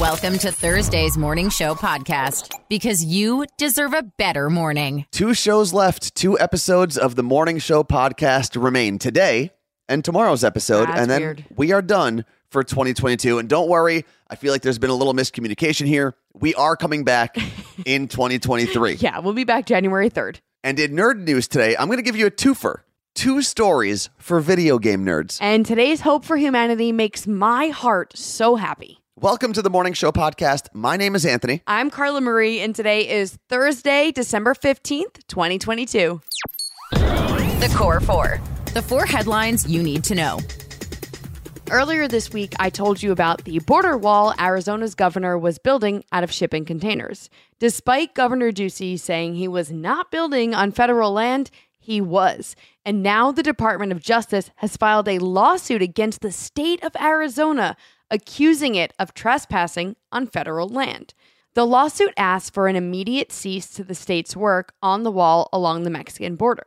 Welcome to Thursday's Morning Show podcast because you deserve a better morning. Two shows left, two episodes of the Morning Show podcast remain today and tomorrow's episode. That's and then weird. we are done for 2022. And don't worry, I feel like there's been a little miscommunication here. We are coming back in 2023. Yeah, we'll be back January 3rd. And in nerd news today, I'm going to give you a twofer two stories for video game nerds. And today's Hope for Humanity makes my heart so happy. Welcome to the Morning Show podcast. My name is Anthony. I'm Carla Marie, and today is Thursday, December 15th, 2022. The Core Four. The four headlines you need to know. Earlier this week, I told you about the border wall Arizona's governor was building out of shipping containers. Despite Governor Ducey saying he was not building on federal land, he was. And now the Department of Justice has filed a lawsuit against the state of Arizona, accusing it of trespassing on federal land. The lawsuit asks for an immediate cease to the state's work on the wall along the Mexican border.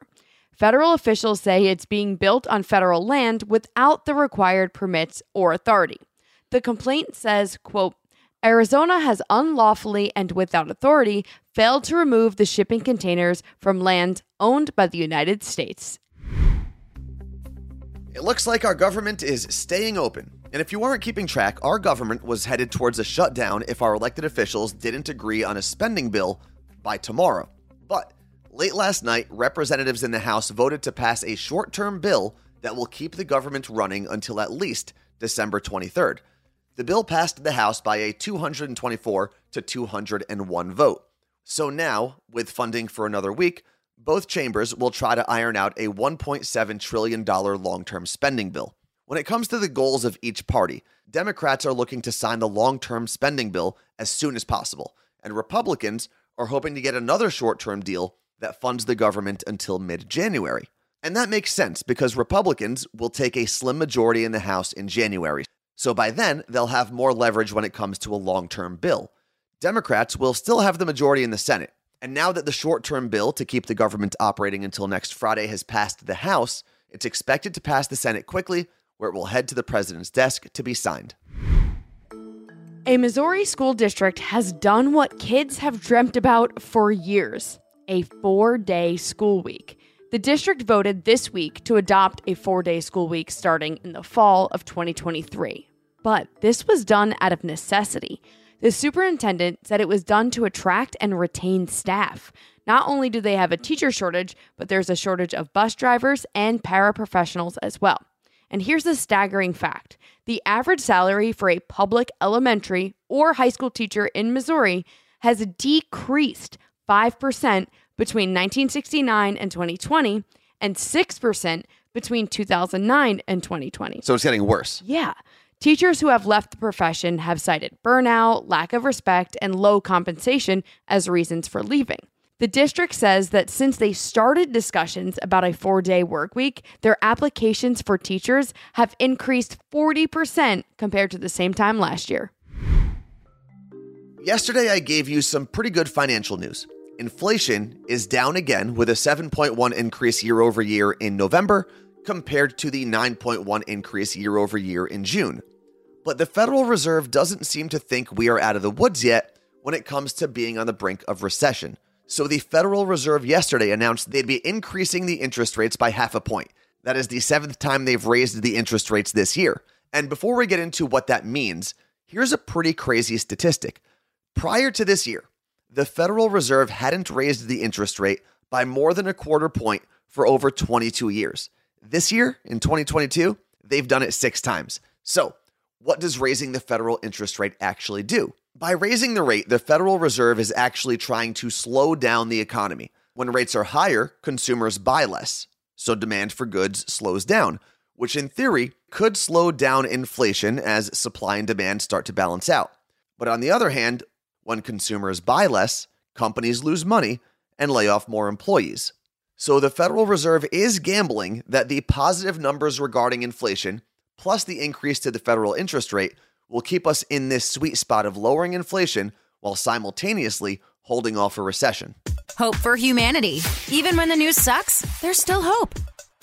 Federal officials say it's being built on federal land without the required permits or authority. The complaint says, quote, Arizona has unlawfully and without authority failed to remove the shipping containers from land owned by the United States. It looks like our government is staying open. And if you aren't keeping track, our government was headed towards a shutdown if our elected officials didn't agree on a spending bill by tomorrow. But late last night, representatives in the House voted to pass a short term bill that will keep the government running until at least December 23rd. The bill passed the House by a 224 to 201 vote. So now, with funding for another week, both chambers will try to iron out a $1.7 trillion long term spending bill. When it comes to the goals of each party, Democrats are looking to sign the long term spending bill as soon as possible, and Republicans are hoping to get another short term deal that funds the government until mid January. And that makes sense because Republicans will take a slim majority in the House in January. So by then, they'll have more leverage when it comes to a long term bill. Democrats will still have the majority in the Senate. And now that the short term bill to keep the government operating until next Friday has passed the House, it's expected to pass the Senate quickly, where it will head to the president's desk to be signed. A Missouri school district has done what kids have dreamt about for years a four day school week. The district voted this week to adopt a four day school week starting in the fall of 2023. But this was done out of necessity. The superintendent said it was done to attract and retain staff. Not only do they have a teacher shortage, but there's a shortage of bus drivers and paraprofessionals as well. And here's the staggering fact the average salary for a public elementary or high school teacher in Missouri has decreased 5% between 1969 and 2020 and 6% between 2009 and 2020. So it's getting worse. Yeah. Teachers who have left the profession have cited burnout, lack of respect, and low compensation as reasons for leaving. The district says that since they started discussions about a four day work week, their applications for teachers have increased 40% compared to the same time last year. Yesterday, I gave you some pretty good financial news. Inflation is down again with a 7.1 increase year over year in November compared to the 9.1 increase year over year in June. But the Federal Reserve doesn't seem to think we are out of the woods yet when it comes to being on the brink of recession. So the Federal Reserve yesterday announced they'd be increasing the interest rates by half a point. That is the seventh time they've raised the interest rates this year. And before we get into what that means, here's a pretty crazy statistic. Prior to this year, the Federal Reserve hadn't raised the interest rate by more than a quarter point for over 22 years. This year, in 2022, they've done it six times. So, what does raising the federal interest rate actually do? By raising the rate, the Federal Reserve is actually trying to slow down the economy. When rates are higher, consumers buy less, so demand for goods slows down, which in theory could slow down inflation as supply and demand start to balance out. But on the other hand, when consumers buy less, companies lose money and lay off more employees. So the Federal Reserve is gambling that the positive numbers regarding inflation, plus the increase to the federal interest rate, will keep us in this sweet spot of lowering inflation while simultaneously holding off a recession. Hope for humanity. Even when the news sucks, there's still hope.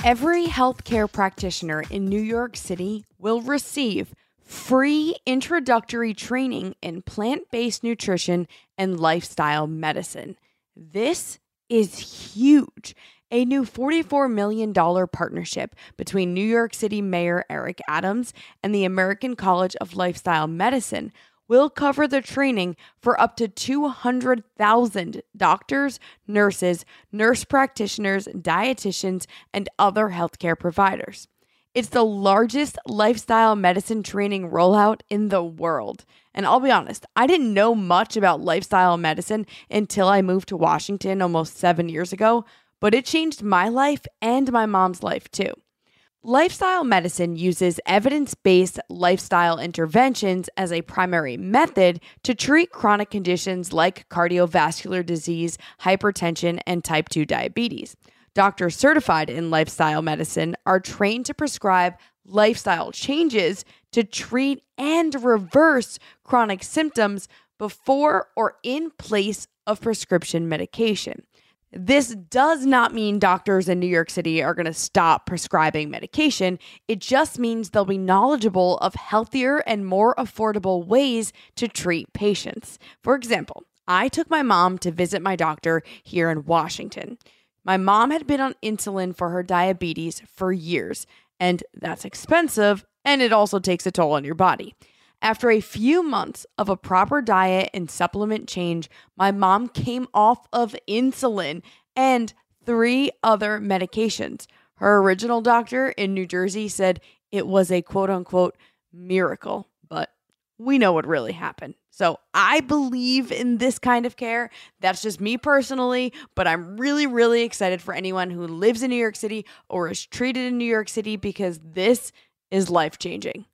Every healthcare practitioner in New York City will receive free introductory training in plant based nutrition and lifestyle medicine. This is huge. A new $44 million partnership between New York City Mayor Eric Adams and the American College of Lifestyle Medicine will cover the training for up to 200,000 doctors, nurses, nurse practitioners, dietitians, and other healthcare providers. It's the largest lifestyle medicine training rollout in the world. And I'll be honest, I didn't know much about lifestyle medicine until I moved to Washington almost seven years ago, but it changed my life and my mom's life too. Lifestyle medicine uses evidence based lifestyle interventions as a primary method to treat chronic conditions like cardiovascular disease, hypertension, and type 2 diabetes. Doctors certified in lifestyle medicine are trained to prescribe lifestyle changes to treat and reverse chronic symptoms before or in place of prescription medication. This does not mean doctors in New York City are going to stop prescribing medication. It just means they'll be knowledgeable of healthier and more affordable ways to treat patients. For example, I took my mom to visit my doctor here in Washington. My mom had been on insulin for her diabetes for years, and that's expensive, and it also takes a toll on your body. After a few months of a proper diet and supplement change, my mom came off of insulin and three other medications. Her original doctor in New Jersey said it was a quote unquote miracle, but we know what really happened. So I believe in this kind of care. That's just me personally, but I'm really, really excited for anyone who lives in New York City or is treated in New York City because this is life changing.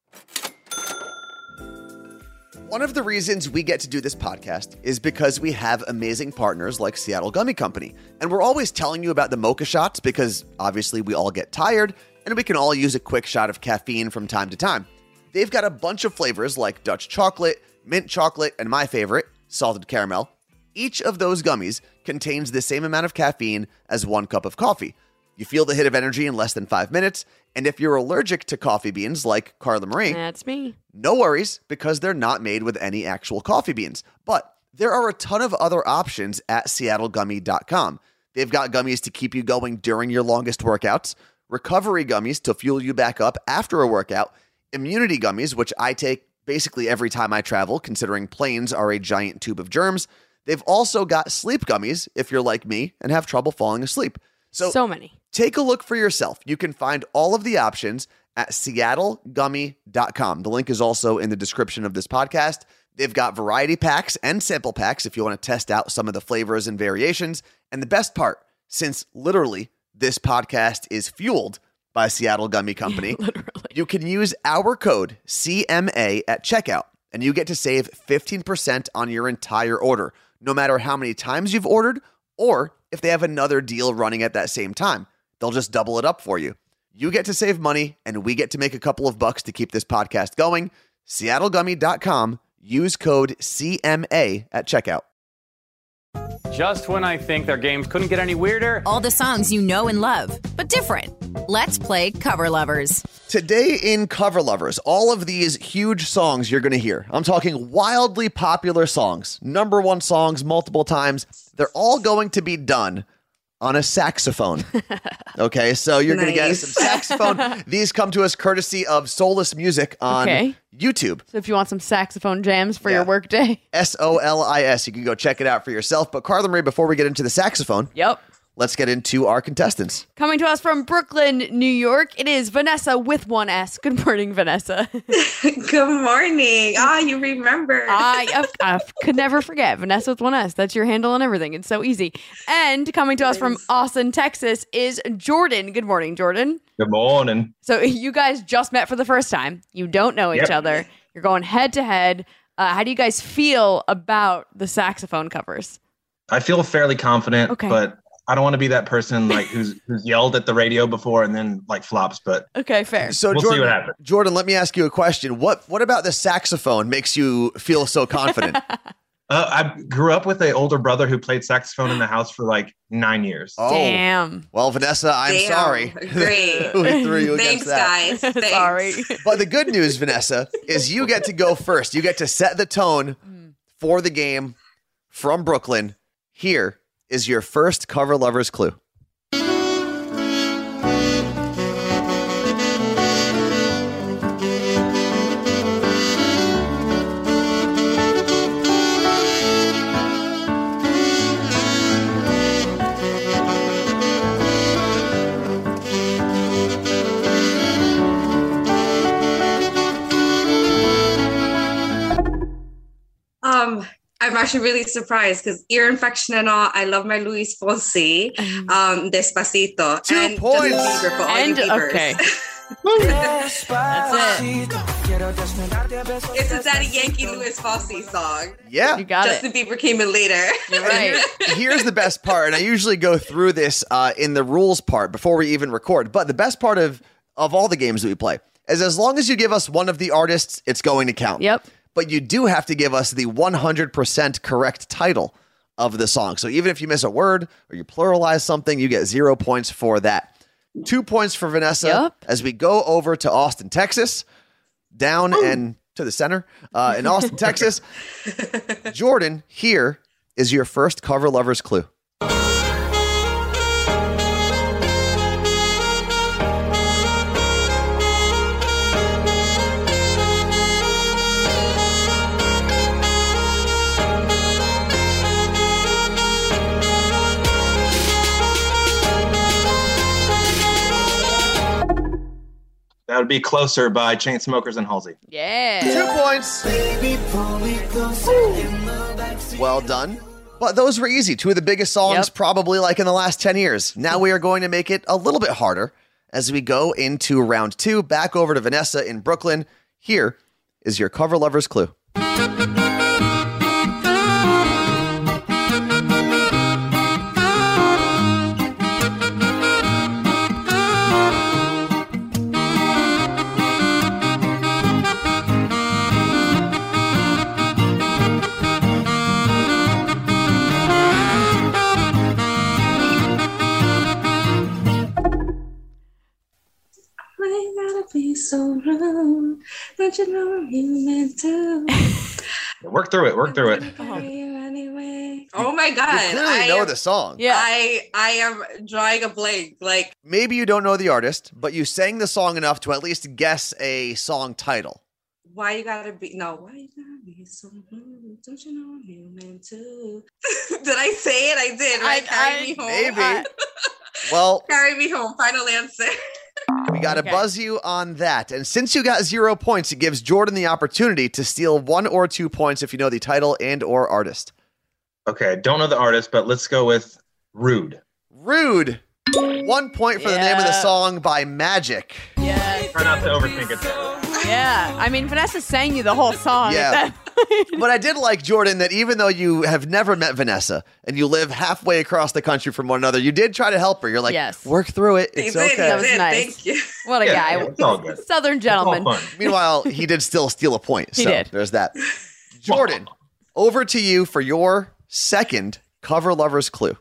One of the reasons we get to do this podcast is because we have amazing partners like Seattle Gummy Company. And we're always telling you about the mocha shots because obviously we all get tired and we can all use a quick shot of caffeine from time to time. They've got a bunch of flavors like Dutch chocolate, mint chocolate, and my favorite, salted caramel. Each of those gummies contains the same amount of caffeine as one cup of coffee. You feel the hit of energy in less than five minutes, and if you're allergic to coffee beans like Carla Marie, That's me. no worries because they're not made with any actual coffee beans. But there are a ton of other options at seattlegummy.com. They've got gummies to keep you going during your longest workouts, recovery gummies to fuel you back up after a workout, immunity gummies, which I take basically every time I travel, considering planes are a giant tube of germs. They've also got sleep gummies if you're like me and have trouble falling asleep. So, So many. take a look for yourself. You can find all of the options at seattlegummy.com. The link is also in the description of this podcast. They've got variety packs and sample packs if you want to test out some of the flavors and variations. And the best part, since literally this podcast is fueled by Seattle Gummy Company, you can use our code CMA at checkout and you get to save 15% on your entire order, no matter how many times you've ordered or if they have another deal running at that same time. They'll just double it up for you. You get to save money and we get to make a couple of bucks to keep this podcast going. SeattleGummy.com. Use code CMA at checkout. Just when I think their games couldn't get any weirder. All the songs you know and love, but different. Let's play Cover Lovers. Today in Cover Lovers, all of these huge songs you're going to hear. I'm talking wildly popular songs, number one songs multiple times. They're all going to be done on a saxophone. Okay, so you're going to get some saxophone. These come to us courtesy of Solis Music on Okay. YouTube. So if you want some saxophone jams for Yeah. your workday, S O L I S. You can go check it out for yourself. But Carla Marie, before we get into the saxophone, yep. Let's get into our contestants. Coming to us from Brooklyn, New York, it is Vanessa with one S. Good morning, Vanessa. Good morning. Ah, you remember. I, I, I could never forget Vanessa with one S. That's your handle and everything. It's so easy. And coming to us from Austin, Texas, is Jordan. Good morning, Jordan. Good morning. So you guys just met for the first time. You don't know each Yep. other. You're going head to head. Uh, how do you guys feel about the saxophone covers? I feel fairly confident, Okay. but I don't want to be that person like who's who's yelled at the radio before and then like flops. But Okay, fair. So We'll see Jordan, what happens. Jordan, let me ask you a question. What what about the saxophone makes you feel so confident? Uh, I grew up with an older brother who played saxophone in the house for like nine years. Oh, Damn. well, Vanessa, I'm Damn. sorry. Great. we threw you Thanks, against that. guys. Thanks. Sorry. But the good news, Vanessa, is you get to go first. You get to set the tone for the game from Brooklyn. Here is your first cover lovers clue. I'm actually really surprised because ear infection and all. I love my Luis Fonsi, um, Despacito, Two and points. Justin Bieber for all And you Biebers. okay. That's it. It's a Daddy Yankee Luis Fonsi song. Yeah. You got Justin it. Bieber came in later. You're right. Here's the best part, and I usually go through this uh, in the rules part before we even record. But the best part of of all the games that we play is as long as you give us one of the artists, it's going to count. Yep. But you do have to give us the 100% correct title of the song. So even if you miss a word or you pluralize something, you get zero points for that. Two points for Vanessa Yep. as we go over to Austin, Texas, down and to the center uh, in Austin, Texas. Jordan, here is your first cover lovers clue. That would be closer by Chainsmokers and Halsey. Yeah. Two points. Well done. But those were easy. Two of the biggest songs Yep. probably like in the last 10 years. Now we are going to make it a little bit harder as we go into round two. Back over to Vanessa in Brooklyn. Here is your cover lovers clue. Be so rude? Don't you know I'm human too? Work through it. Work through it. Anyway. Oh my god! You clearly I know am, the song. Yeah. I I am drawing a blank. Like Maybe you don't know the artist, but you sang the song enough to at least guess a song title. why you gotta be no? Why you gotta be so rude? Don't you know I'm human too? did I say it? I did. Right? I- Carry I- me home. Maybe. I- Well, Carry me home. Final answer. we got to Okay. buzz you on that. And since you got zero points, it gives Jordan the opportunity to steal one or two points if you know the title and or artist. Okay, don't know the artist, but let's go with Rude. Rude. One point for the name of the song by Magic. Yeah. Try not to overthink it. There. Yeah. I mean, Vanessa sang you the whole song. Yeah. That- But I did like Jordan that even though you have never met Vanessa and you live halfway across the country from one another, you did try to help her. You're like, Yes. work through it. It's did, he okay. That was did. nice. Thank you. what a Yeah, guy. yeah, it's all good. Southern gentleman. Meanwhile, he did still steal a point. He so did. there's that. Jordan, over to you for your second cover lovers clue.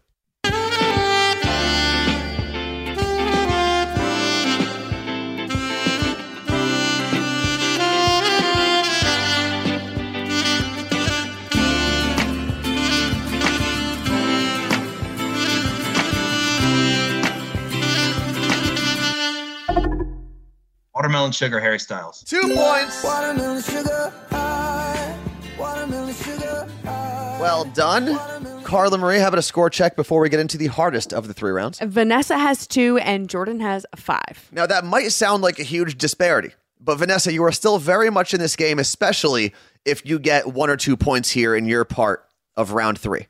Watermelon Sugar, Harry Styles. Two points. Watermelon sugar high, watermelon sugar high. Well done. Carla Marie, how about a score check before we get into the hardest of the three rounds? Vanessa has two and Jordan has five. Now, that might sound like a huge disparity, but Vanessa, you are still very much in this game, especially if you get one or two points here in your part of round three.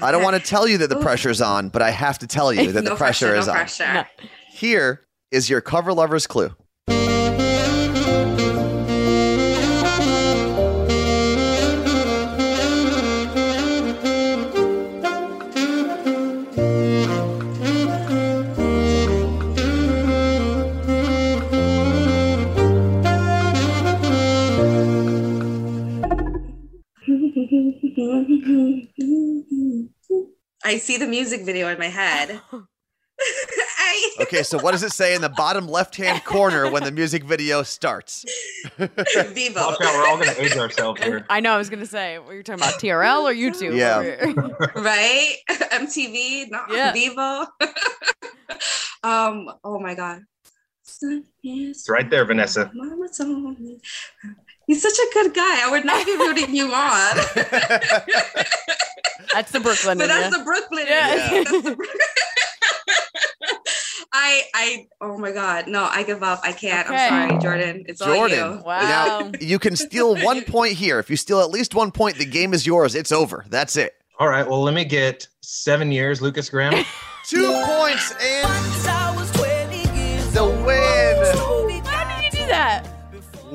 I don't want to tell you that the pressure's on, but I have to tell you that the no pressure, pressure, is no on. pressure. Here is your cover lovers clue. I see the music video in my head. I, Okay, so what does it say in the bottom left hand corner when the music video starts? Vevo. Watch out, we're all gonna age ourselves here. I know. I was gonna say, what you're talking about, TRL or YouTube? Yeah. right? MTV, not Yeah. Vevo. um, oh my god. It's right there, Vanessa. Mama told me. He's such a good guy. I would not be rooting you on. That's the Brooklyn. but that's the Brooklyn. Yeah. That's the Bro- I I oh my god. No, I give up. I can't. Okay. I'm sorry, Jordan. It's Jordan. all you. Wow. Now, you can steal one point here. If you steal at least one point, the game is yours. It's over. That's it. All right, well, let me get seven years, Lukas Graham. Two points and Once I was 20 years the win.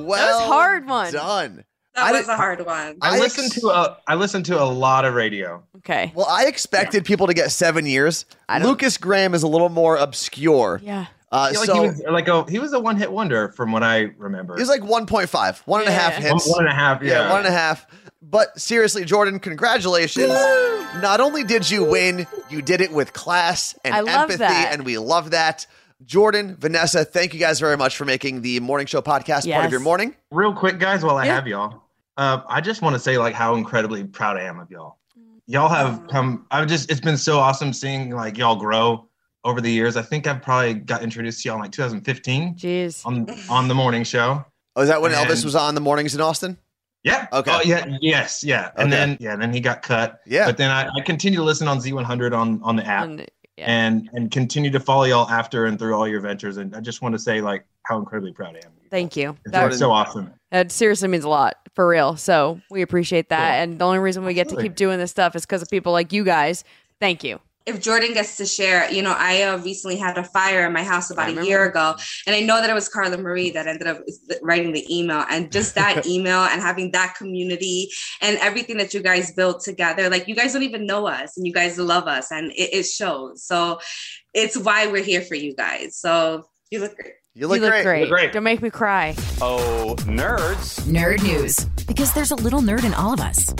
Well, was hard one. Done. That I was a hard one. I I listened ex- to a I listened to a lot of radio. Okay. Well, I expected people to get seven years. Lukas Graham is a little more obscure. Yeah. Uh, I like so he was like a he was a one hit wonder from what I remember. he was like 1.5, one and a half Yeah. one, hits. one and a half. Yeah, yeah, one and a half. But seriously, Jordan, congratulations. Not only did you win, you did it with class and I love empathy, that. and we love that. Jordan, Vanessa, thank you guys very much for making the morning show podcast part of your morning. Real quick, guys, while I Yeah. have y'all, uh, I just want to say like how incredibly proud I am of y'all. Y'all have come. I've just it's been so awesome seeing like y'all grow over the years. I think I've probably got introduced to y'all in like 2015 Jeez. on on the morning show. Oh, is that when And- Elvis was on the mornings in Austin? Yeah. Okay. Oh, yeah. Yes. Yeah. And Okay. then yeah, then he got cut. Yeah. But then I, I continue to listen on Z100 on on the app And- yeah. and and continue to follow y'all after and through all your ventures. And I just want to say like how incredibly proud I am. Thank you. It's That, like, so awesome. that seriously means a lot for real. So we appreciate that. Yeah. And the only reason we get to keep doing this stuff is because of people like you guys. Thank you. If Jordan gets to share, you know, I uh, recently had a fire in my house about a year ago, and I know that it was Carla Marie that ended up writing the email, and just that email and having that community and everything that you guys built together, like you guys don't even know us, and you guys love us, and it, it shows. So it's why we're here for you guys. So you look great. You look, you look great. great. great. Don't make me cry. Oh, nerds. Nerd news. Because there's a little nerd in all of us.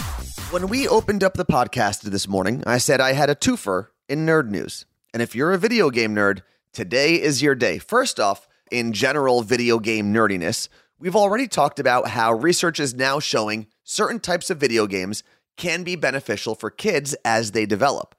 When we opened up the podcast this morning, I said I had a twofer in nerd news. And if you're a video game nerd, today is your day. First off, in general video game nerdiness, we've already talked about how research is now showing certain types of video games can be beneficial for kids as they develop.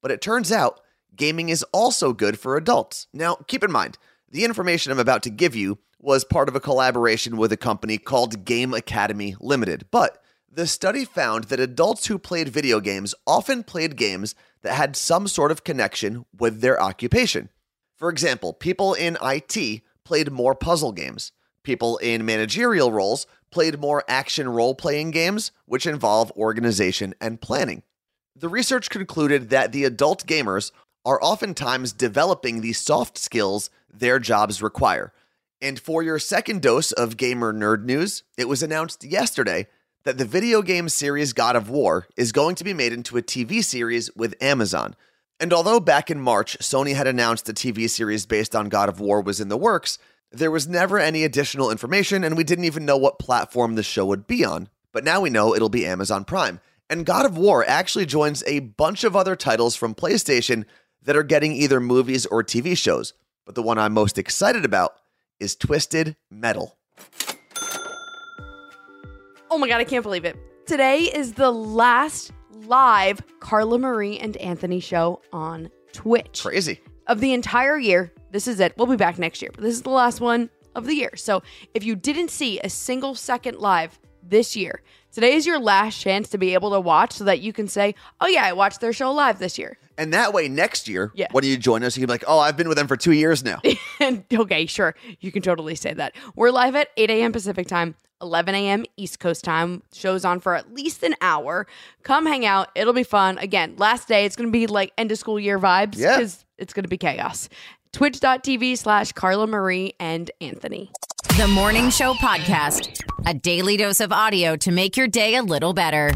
But it turns out gaming is also good for adults. Now, keep in mind, the information I'm about to give you was part of a collaboration with a company called Game Academy Limited. But the study found that adults who played video games often played games that had some sort of connection with their occupation. For example, people in IT played more puzzle games. People in managerial roles played more action role playing games, which involve organization and planning. The research concluded that the adult gamers are oftentimes developing the soft skills their jobs require. And for your second dose of gamer nerd news, it was announced yesterday that the video game series God of War is going to be made into a TV series with Amazon. And although back in March, Sony had announced a TV series based on God of War was in the works, there was never any additional information, and we didn't even know what platform the show would be on. But now we know it'll be Amazon Prime. And God of War actually joins a bunch of other titles from PlayStation that are getting either movies or TV shows. But the one I'm most excited about is Twisted Metal. Oh my God, I can't believe it. Today is the last live Carla Marie and Anthony show on Twitch. Crazy. of the entire year. This is it. We'll be back next year, but this is the last one of the year. So if you didn't see a single second live this year, today is your last chance to be able to watch so that you can say, oh, yeah, I watched their show live this year. And that way, next year, Yeah. when you join us, you can be like, oh, I've been with them for two years now. and okay, sure, you can totally say that. We're live at 8 a.m. Pacific time. 11 a.m. East Coast time. Show's on for at least an hour. Come hang out. It'll be fun. Again, last day. It's going to be like end of school year vibes Yeah. because it's going to be chaos. Twitch.tv slash Carla Marie and Anthony. The Morning Show Podcast. A daily dose of audio to make your day a little better.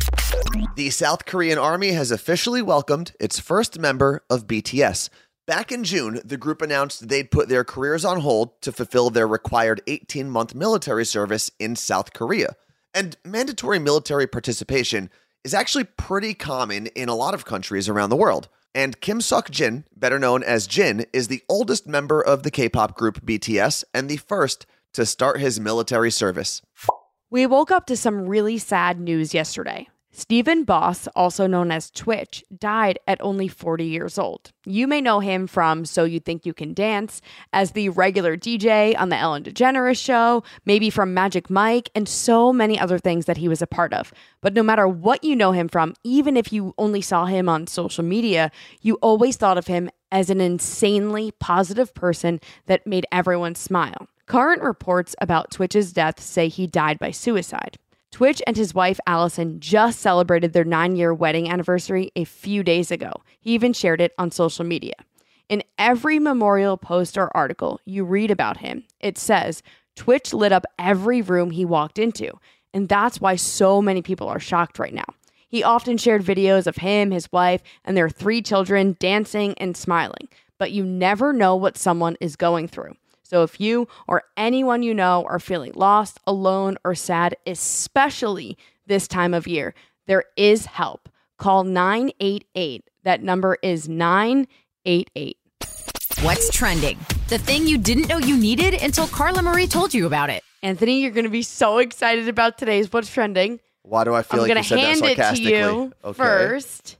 The South Korean army has officially welcomed its first member of BTS. Back in June, the group announced they'd put their careers on hold to fulfill their required 18 month military service in South Korea. And mandatory military participation is actually pretty common in a lot of countries around the world. And Kim Suk Jin, better known as Jin, is the oldest member of the K pop group BTS and the first to start his military service. We woke up to some really sad news yesterday. Stephen Boss, also known as Twitch, died at only 40 years old. You may know him from So You Think You Can Dance, as the regular DJ on The Ellen DeGeneres Show, maybe from Magic Mike, and so many other things that he was a part of. But no matter what you know him from, even if you only saw him on social media, you always thought of him as an insanely positive person that made everyone smile. Current reports about Twitch's death say he died by suicide. Twitch and his wife Allison just celebrated their nine year wedding anniversary a few days ago. He even shared it on social media. In every memorial post or article you read about him, it says Twitch lit up every room he walked into. And that's why so many people are shocked right now. He often shared videos of him, his wife, and their three children dancing and smiling. But you never know what someone is going through. So if you or anyone you know are feeling lost, alone, or sad, especially this time of year, there is help. Call 988. That number is 988. What's trending? The thing you didn't know you needed until Carla Marie told you about it. Anthony, you're going to be so excited about today's What's Trending. Why do I feel I'm like going you to said that hand it to you Okay. first.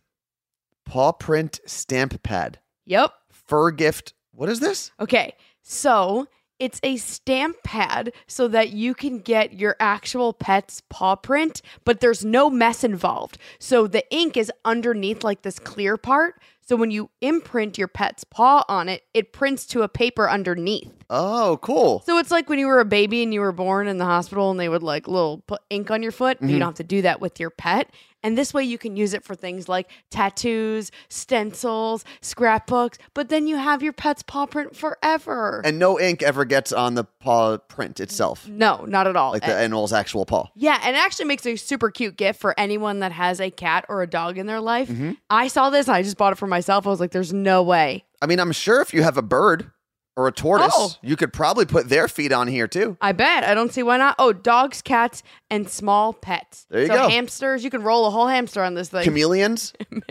Paw print stamp pad. Yep. Fur gift. What is this? Okay. So it's a stamp pad so that you can get your actual pet's paw print, but there's no mess involved. So the ink is underneath like this clear part. So when you imprint your pet's paw on it, it prints to a paper underneath. Oh, cool. So it's like when you were a baby and you were born in the hospital and they would like little put ink on your foot, but you mm-hmm. don't have to do that with your pet. And this way you can use it for things like tattoos, stencils, scrapbooks, but then you have your pet's paw print forever. And no ink ever gets on the paw print itself, no, not at all. like the And- animal's actual paw. yeah, and it actually makes a super cute gift for anyone that has a cat or a dog in their life. Mm-hmm. I saw this, I just bought it for myself. I was like, there's no way. I mean, I'm sure if you have a bird or a tortoise, Oh. you could probably put their feet on here too. I bet. I don't see why not. Oh, dogs, cats, and small pets. There you so go. hamsters, you can roll a whole hamster on this thing. Chameleons? Maybe.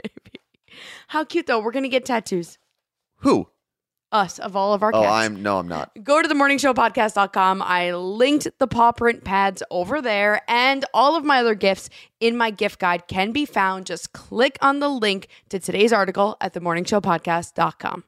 How cute though. We're gonna get tattoos. Who? Us of all of our Oh. I'm no, I'm not. Go to the morningshowpodcast.com. I linked the paw print pads over there, and all of my other gifts in my gift guide can be found. Just click on the link to today's article at themorningshowpodcast.com.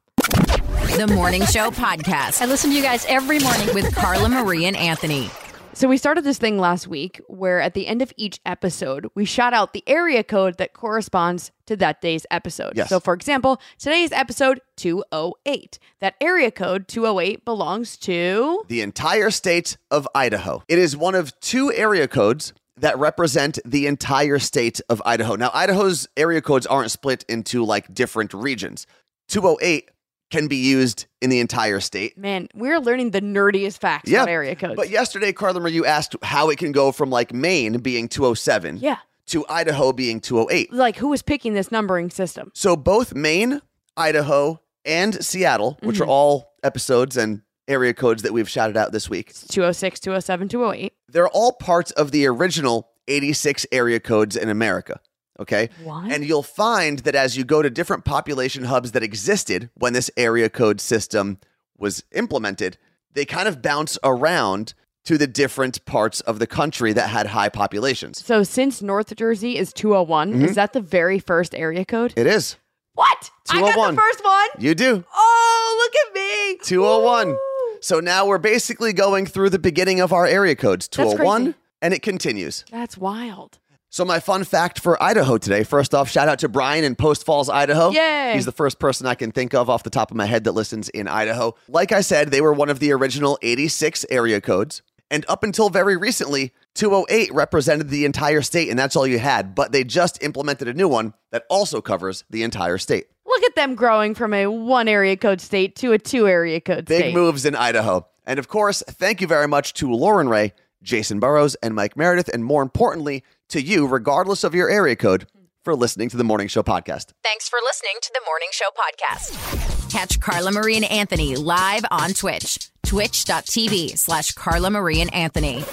The Morning Show Podcast I listen to you guys every morning. with Carla Marie and Anthony. So we started this thing last week where at the end of each episode, we shout out the area code that corresponds to that day's episode. Yes. So for example, today's episode 208. That area code 208 belongs to The entire state of Idaho. It is one of two area codes that represent the entire state of Idaho. Now, Idaho's area codes aren't split into like different regions. 208 can be used in the entire state. Man, we're learning the nerdiest facts Yeah. about area codes. But yesterday, Carla Marie, you asked how it can go from like Maine being 207 yeah. to Idaho being 208. Like who was picking this numbering system? So both Maine, Idaho, and Seattle, which Mm-hmm. are all episodes and area codes that we've shouted out this week, 206, 207, 208. they're all parts of the original 86 area codes in America. Okay. What? And you'll find that as you go to different population hubs that existed when this area code system was implemented, they kind of bounce around to the different parts of the country that had high populations. So since North Jersey is 201, Mm-hmm. is that the very first area code? It is. what? I got 201. the first one? You do. Oh, look at me. 201. Woo. So now we're basically going through the beginning of our area codes That's 201, crazy. and it continues. That's wild. So, my fun fact for Idaho today first off, shout out to Brian in Post Falls, Idaho. Yay. He's the first person I can think of off the top of my head that listens in Idaho. Like I said, they were one of the original 86 area codes. And up until very recently, 208 represented the entire state, and that's all you had. But they just implemented a new one that also covers the entire state. Look at them growing from a one area code state to a two area code state. Big state. moves in Idaho. And of course, thank you very much to Lauren Ray, Jason Burrows, and Mike Meredith, and more importantly, to you, regardless of your area code, for listening to the Morning Show podcast. Thanks for listening to the Morning Show Podcast. Catch Carla Marie and Anthony live on Twitch. Twitch.tv slash Carla Marie and Anthony.